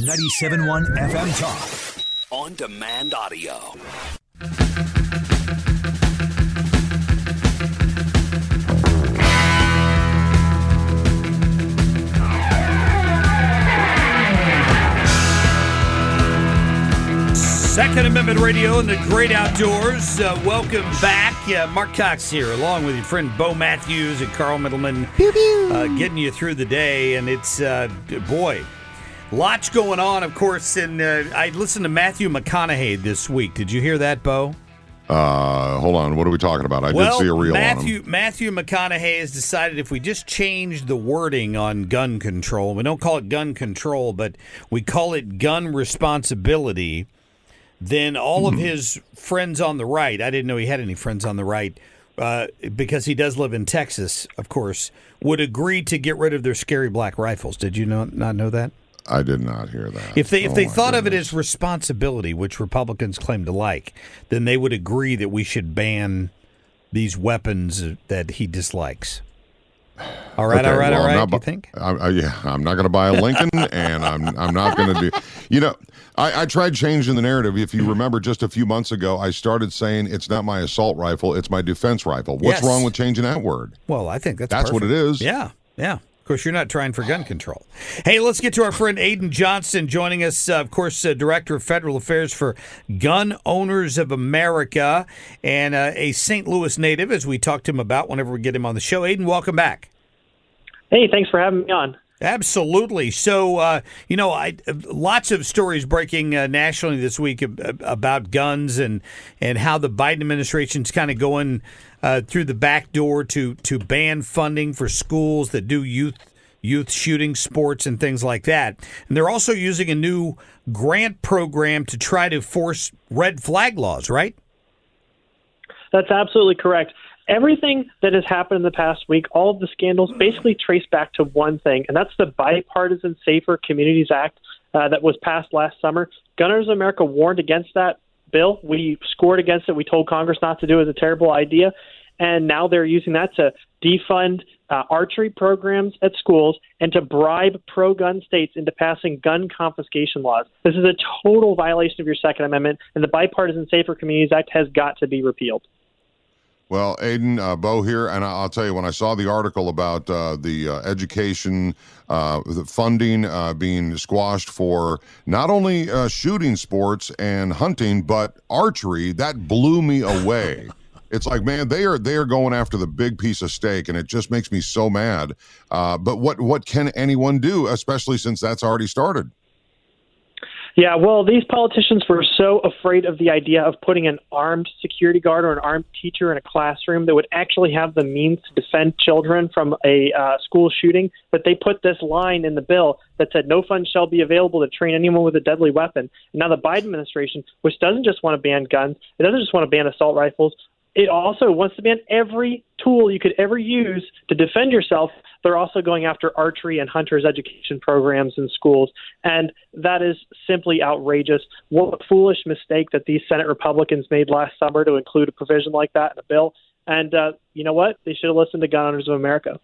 97.1 FM Talk. On demand audio. Second Amendment Radio and the great outdoors. Uh, welcome back. Uh, Marc Cox here, along with your friend Bo Matthews and Carl Middleman, uh, getting you through the day. And it's, uh, boy, lots going on, of course. And uh, I listened to Matthew McConaughey this week. Did you hear that, Bo? Uh, hold on. What are we talking about? I well, did see a reel Matthew. Matthew McConaughey has decided if we just change the wording on gun control, we don't call it gun control, but we call it gun responsibility, then all of his friends on the right, I didn't know he had any friends on the right, uh, because he does live in Texas, of course, would agree to get rid of their scary black rifles. Did you know, not know that? I did not hear that. If they if Oh, they thought of it as responsibility, which Republicans claim to like, then they would agree that we should ban these weapons that he dislikes. All right, Okay, all right, well, all I'm not You think? I, I, yeah, I'm not going to buy a Lincoln, and I'm I'm not going to do. You know, I, I tried changing the narrative. If you hmm. remember, just a few months ago, I started saying it's not my assault rifle, it's my defense rifle. What's Yes. wrong with changing that word? Well, I think that's That's what it is. Yeah, yeah. Course, you're not trying for gun control. Hey, let's get to our friend Aidan Johnston joining us. Uh, of course, uh, Director of Federal Affairs for Gun Owners of America and uh, a St. Louis native, as we talked to him about whenever we get him on the show. Aidan, welcome back. Hey, thanks for having me on. Absolutely. So, uh, you know, I lots of stories breaking uh, nationally this week about guns and and how the Biden administration's kind of going uh, through the back door to to ban funding for schools that do youth youth shooting sports and things like that. And they're also using a new grant program to try to force red flag laws, right? That's absolutely correct. Everything that has happened in the past week, all of the scandals, basically trace back to one thing, and that's the Bipartisan Safer Communities Act uh, that was passed last summer. Gun Owners of America warned against that bill. We scored against it. We told Congress not to do it. It's a terrible idea. And now they're using that to defund uh, archery programs at schools and to bribe pro gun states into passing gun confiscation laws. This is a total violation of your Second Amendment, and the Bipartisan Safer Communities Act has got to be repealed. Well, Aidan, uh, Bo here, and I- I'll tell you when I saw the article about uh, the uh, education uh, the funding uh, being squashed for not only uh, shooting sports and hunting, but archery, that blew me away. It's like, man, they are they are going after the big piece of steak, and it just makes me so mad. Uh, but what what can anyone do, especially since that's already started? Yeah, well, these politicians were so afraid of the idea of putting an armed security guard or an armed teacher in a classroom that would actually have the means to defend children from a uh, school shooting that they put this line in the bill that said no funds shall be available to train anyone with a deadly weapon. And now the Biden administration, which doesn't just want to ban guns, it doesn't just want to ban assault rifles, it also wants to ban every tool you could ever use to defend yourself. They're also going after archery and hunters education programs in schools. And that is simply outrageous. What a foolish mistake that these Senate Republicans made last summer to include a provision like that in a bill. And uh, you know what? They should have listened to Gun Owners of America.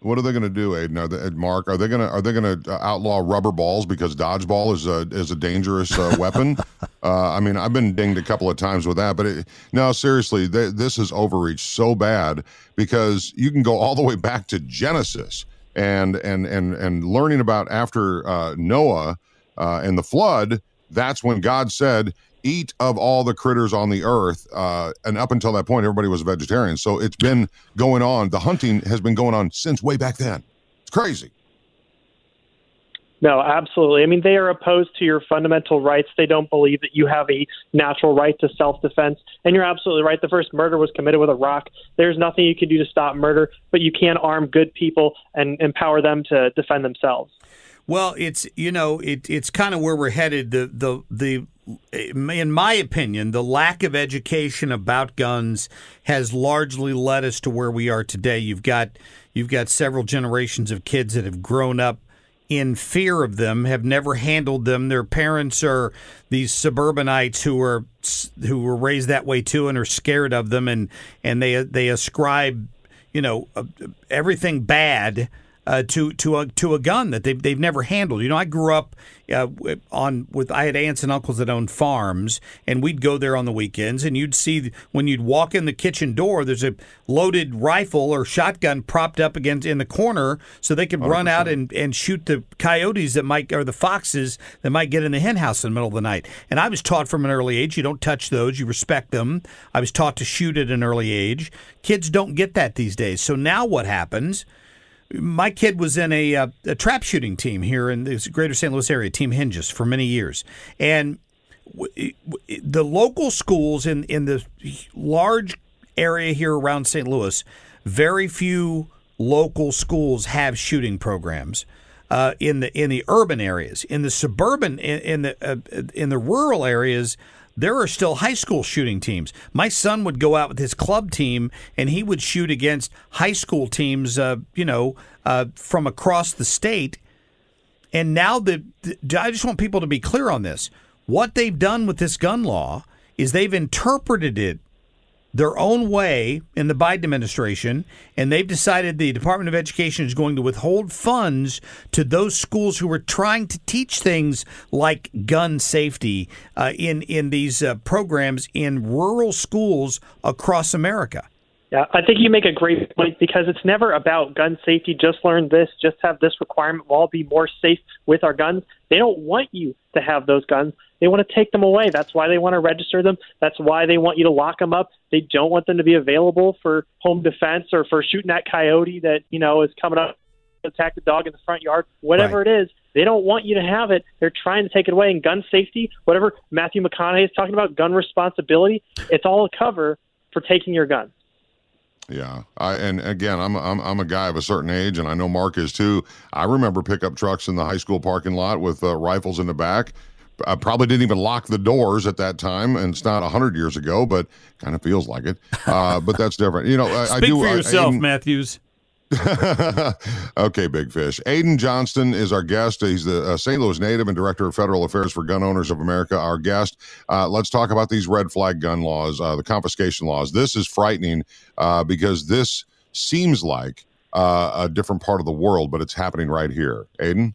What are they going to do, Aidan? Are they, Marc? Are they going to are they going to outlaw rubber balls because dodgeball is a is a dangerous uh, weapon? uh, I mean, I've been dinged a couple of times with that, but it, no, seriously, th- this is overreach so bad because you can go all the way back to Genesis. and and and and learning about after uh, Noah uh, and the flood. That's when God said, "Eat of all the critters on the earth." Uh, and up until that point, everybody was a vegetarian. So it's been going on. The hunting has been going on since way back then. It's crazy. No, absolutely. I mean, they are opposed to your fundamental rights. They don't believe that you have a natural right to self defense. And you're absolutely right. The first murder was committed with a rock. There's nothing you can do to stop murder, but you can arm good people and empower them to defend themselves. Well, it's you know it, it's kind of where we're headed. The the the in my opinion, the lack of education about guns has largely led us to where we are today. You've got you've got several generations of kids that have grown up in fear of them, have never handled them. Their parents are these suburbanites who are who were raised that way too, and are scared of them, and and they they ascribe you know everything bad uh, to to a to a gun that they've they've never handled. You know, I grew up uh, on with I had aunts and uncles that owned farms, and we'd go there on the weekends, and you'd see when you'd walk in the kitchen door, there's a loaded rifle or shotgun propped up against in the corner, so they could 100%. run out and, and shoot the coyotes that might or the foxes that might get in the hen house in the middle of the night. And I was taught from an early age, you don't touch those, you respect them. I was taught to shoot at an early age. Kids don't get that these days. So now what happens? My kid was in a, uh, a trap shooting team here in the greater St. Louis area, Team Hinges, for many years. And the local schools in, in the large area here around St. Louis, very few local schools have shooting programs. Uh, in the in the urban areas, in the suburban, in, in the uh, in the rural areas, there are still high school shooting teams. My son would go out with his club team and he would shoot against high school teams, uh, you know, uh, from across the state. And now the, I just want people to be clear on this. What they've done with this gun law is they've interpreted it their own way in the Biden administration, and they've decided the Department of Education is going to withhold funds to those schools who are trying to teach things like gun safety uh, in in these uh, programs in rural schools across America. Yeah, I think you make a great point because it's never about gun safety. Just learn this, just have this requirement. We'll all be more safe with our guns. They don't want you to have those guns. They want to take them away. That's why they want to register them. That's why they want you to lock them up. They don't want them to be available for home defense or for shooting that coyote that you know is coming up to attack the dog in the front yard. Whatever right. it is, they don't want you to have it. They're trying to take it away. And gun safety, whatever Matthew McConaughey is talking about, gun responsibility, it's all a cover for taking your gun. Yeah, I and again, I'm I'm I'm a guy of a certain age, and I know Marc is too. I remember pickup trucks in the high school parking lot with uh, rifles in the back. I probably didn't even lock the doors at that time, and it's not hundred years ago, but kind of feels like it. Uh, but that's different. You know, I, Speak I do, for yourself, I, Matthews. okay, Big Fish. Aidan Johnston is our guest. He's the uh, St. Louis native and director of federal affairs for Gun Owners of America. Our guest. Uh, let's talk about these red flag gun laws, uh, the confiscation laws. This is frightening uh, because this seems like uh, a different part of the world, but it's happening right here. Aidan.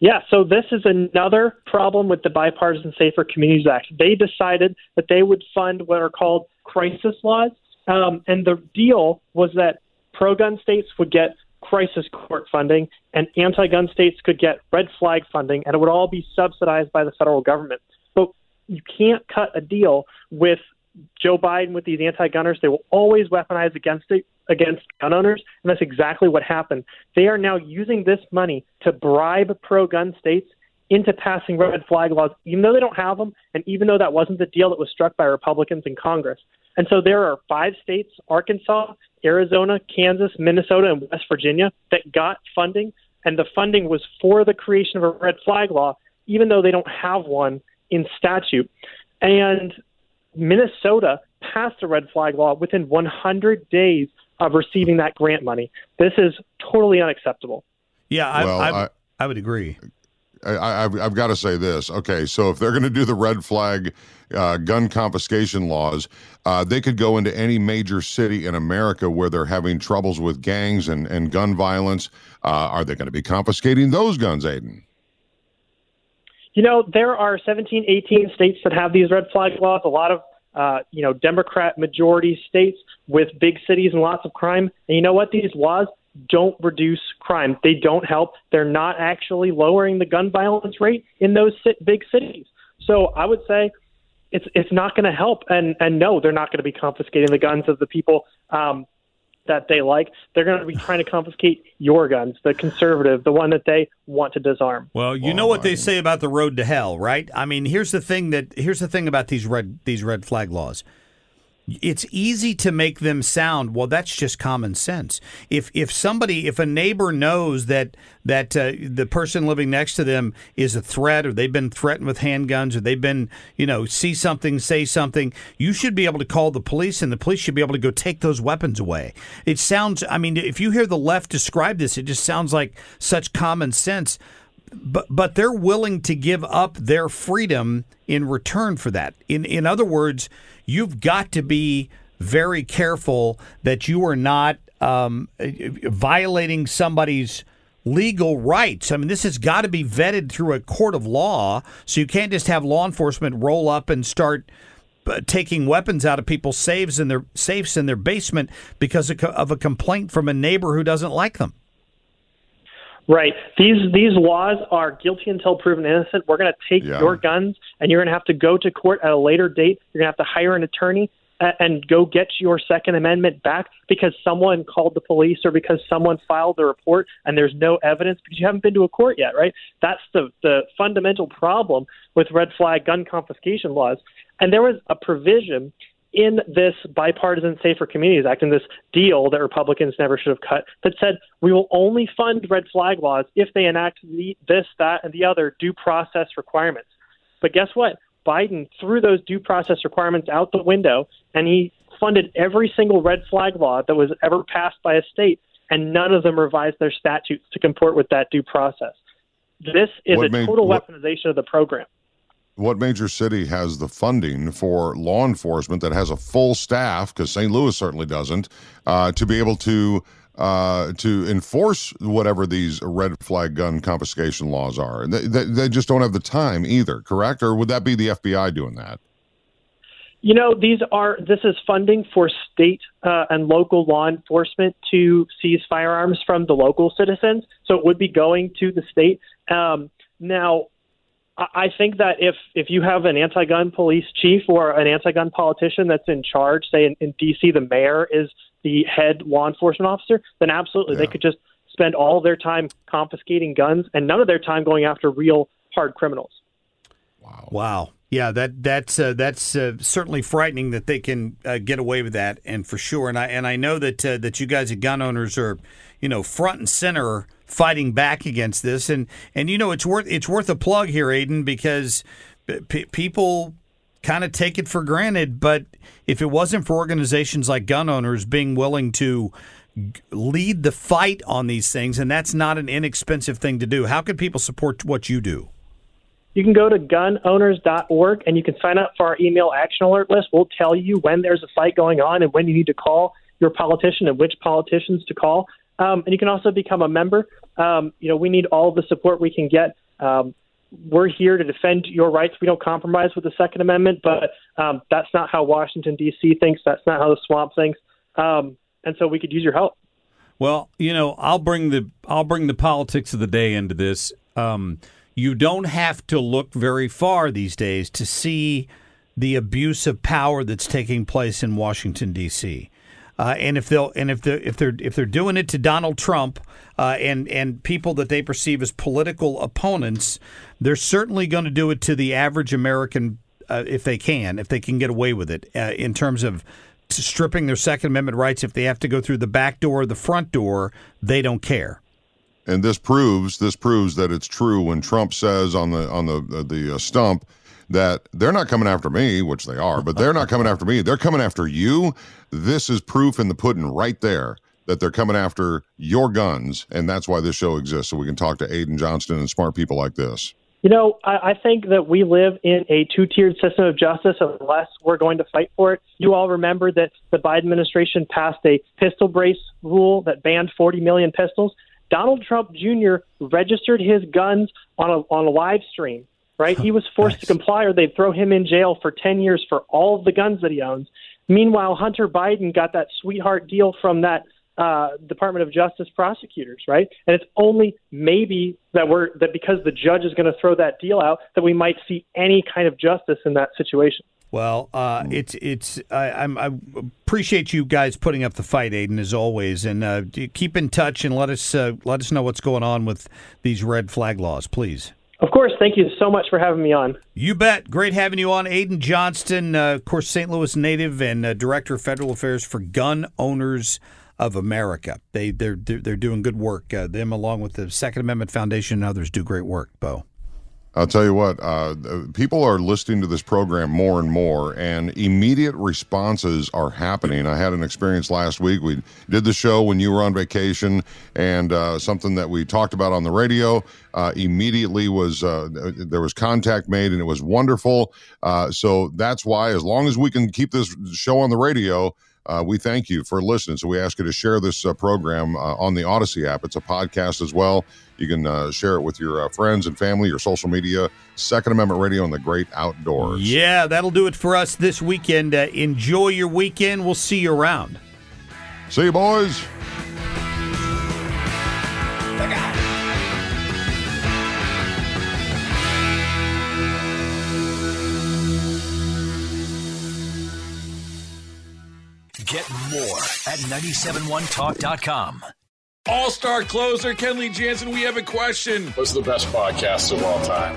Yeah, so this is another problem with the Bipartisan Safer Communities Act. They decided that they would fund what are called crisis laws. Um, and the deal was that pro gun states would get crisis court funding, and anti gun states could get red flag funding, and it would all be subsidized by the federal government. But you can't cut a deal with Joe Biden with these anti gunners. They will always weaponize against it, against gun owners, and that's exactly what happened. They are now using this money to bribe pro gun states into passing red flag laws, even though they don't have them, and even though that wasn't the deal that was struck by Republicans in Congress. And so there are five states Arkansas, Arizona, Kansas, Minnesota, and West Virginia that got funding. And the funding was for the creation of a red flag law, even though they don't have one in statute. And Minnesota passed a red flag law within 100 days of receiving that grant money. This is totally unacceptable. Yeah, I, well, I, I, I would agree. I, have I've got to say this. Okay, so if they're going to do the red flag uh, gun confiscation laws, uh, they could go into any major city in America where they're having troubles with gangs and, and gun violence. Uh, are they going to be confiscating those guns, Aidan? You know, there are 17, 18 states that have these red flag laws. A lot of, uh, you know, Democrat majority states with big cities and lots of crime. And you know what? These laws don't reduce crime. They don't help. They're not actually lowering the gun violence rate in those big cities. So I would say it's it's not going to help. And and no, they're not going to be confiscating the guns of the people um, that they like. They're going to be trying to confiscate your guns, the conservative, the one that they want to disarm. Well, you know what they say about the road to hell, right? I mean, here's the thing that here's the thing about these red these red flag laws it's easy to make them sound well that's just common sense if if somebody if a neighbor knows that that uh, the person living next to them is a threat or they've been threatened with handguns or they've been you know see something say something you should be able to call the police and the police should be able to go take those weapons away it sounds i mean if you hear the left describe this it just sounds like such common sense but but they're willing to give up their freedom in return for that. In in other words, you've got to be very careful that you are not um, violating somebody's legal rights. I mean, this has got to be vetted through a court of law. So you can't just have law enforcement roll up and start uh, taking weapons out of people's safes in their safes in their basement because of a complaint from a neighbor who doesn't like them. Right. These these laws are guilty until proven innocent. We're going to take yeah. your guns, and you're going to have to go to court at a later date. You're going to have to hire an attorney and go get your Second Amendment back because someone called the police or because someone filed the report and there's no evidence because you haven't been to a court yet, right? That's the the fundamental problem with red flag gun confiscation laws. And there was a provision in this bipartisan Safer Communities Act, in this deal that Republicans never should have cut, that said we will only fund red flag laws if they enact the, this, that, and the other due process requirements. But guess what? Biden threw those due process requirements out the window, and he funded every single red flag law that was ever passed by a state, and none of them revised their statutes to comport with that due process. This is what a made, total what, weaponization of the program what major city has the funding for law enforcement that has a full staff, because St. Louis certainly doesn't, uh, to be able to uh, to enforce whatever these red flag gun confiscation laws are? They, they, they, just don't have the time either, correct? Or would that be the FBI doing that? You know, these are this is funding for state uh, and local law enforcement to seize firearms from the local citizens. So it would be going to the state. Um, now, I think that if if you have an anti-gun police chief or an anti-gun politician that's in charge, say in, in D.C., the mayor is the head law enforcement officer, then absolutely yeah. they could just spend all their time confiscating guns and none of their time going after real hard criminals. Wow! Wow! Yeah, that that's uh, that's uh, certainly frightening that they can uh, get away with that, and for sure. And I and I know that uh, that you guys at gun owners are, you know, front and center fighting back against this. And and you know it's worth it's worth a plug here, Aidan, because p- people kind of take it for granted. But if it wasn't for organizations like gun owners being willing to lead the fight on these things, and that's not an inexpensive thing to do, how can people support what you do? You can go to gunowners.org and you can sign up for our email action alert list. We'll tell you when there's a fight going on and when you need to call your politician and which politicians to call. Um, and you can also become a member. Um, you know, we need all the support we can get. Um, we're here to defend your rights. We don't compromise with the Second Amendment, but um, that's not how Washington D.C. thinks. That's not how the swamp thinks. Um, and so we could use your help. Well, you know, I'll bring the I'll bring the politics of the day into this. Um, you don't have to look very far these days to see the abuse of power that's taking place in Washington D.C. Uh, and if they'll and if they if they're if they're doing it to Donald Trump uh, and and people that they perceive as political opponents, they're certainly going to do it to the average American uh, if they can, if they can get away with it uh, in terms of stripping their Second Amendment rights. If they have to go through the back door or the front door, they don't care. And this proves this proves that it's true when Trump says on the on the the uh, stump that they're not coming after me, which they are, but they're not coming after me. They're coming after you. This is proof in the pudding right there that they're coming after your guns. And that's why this show exists. So we can talk to Aidan Johnston and smart people like this. You know, I, I think that we live in a two tiered system of justice unless we're going to fight for it. You all remember that the Biden administration passed a pistol brace rule that banned 40 million pistols. Donald Trump Jr. registered his guns on a on a live stream right? He was forced nice. to comply or they'd throw him in jail for 10 years for all of the guns that he owns. Meanwhile, Hunter Biden got that sweetheart deal from that uh, Department of Justice prosecutors, right? And it's only maybe that we're that because the judge is going to throw that deal out that we might see any kind of justice in that situation. Well, uh, it's it's I, I'm, I appreciate you guys putting up the fight, Aidan, as always, and uh, keep in touch and let us uh, let us know what's going on with these red flag laws, please. Of course. Thank you so much for having me on. You bet. Great having you on, Aidan Johnston, uh, of course, St. Louis native and uh, director of federal affairs for Gun Owners of America. They they're they're doing good work. Uh, them along with the Second Amendment Foundation and others do great work. Bo. I'll tell you what, uh, people are listening to this program more and more, and immediate responses are happening. I had an experience last week. We did the show when you were on vacation, and uh, something that we talked about on the radio uh, immediately was uh, there was contact made, and it was wonderful. Uh, so that's why, as long as we can keep this show on the radio, uh, we thank you for listening. So we ask you to share this uh, program uh, on the Odyssey app. It's a podcast as well. You can uh, share it with your uh, friends and family, your social media. Second Amendment Radio and the Great Outdoors. Yeah, that'll do it for us this weekend. Uh, enjoy your weekend. We'll see you around. See you, boys. At 971talk.com. All star closer Kenley Jansen, we have a question. What's the best podcast of all time?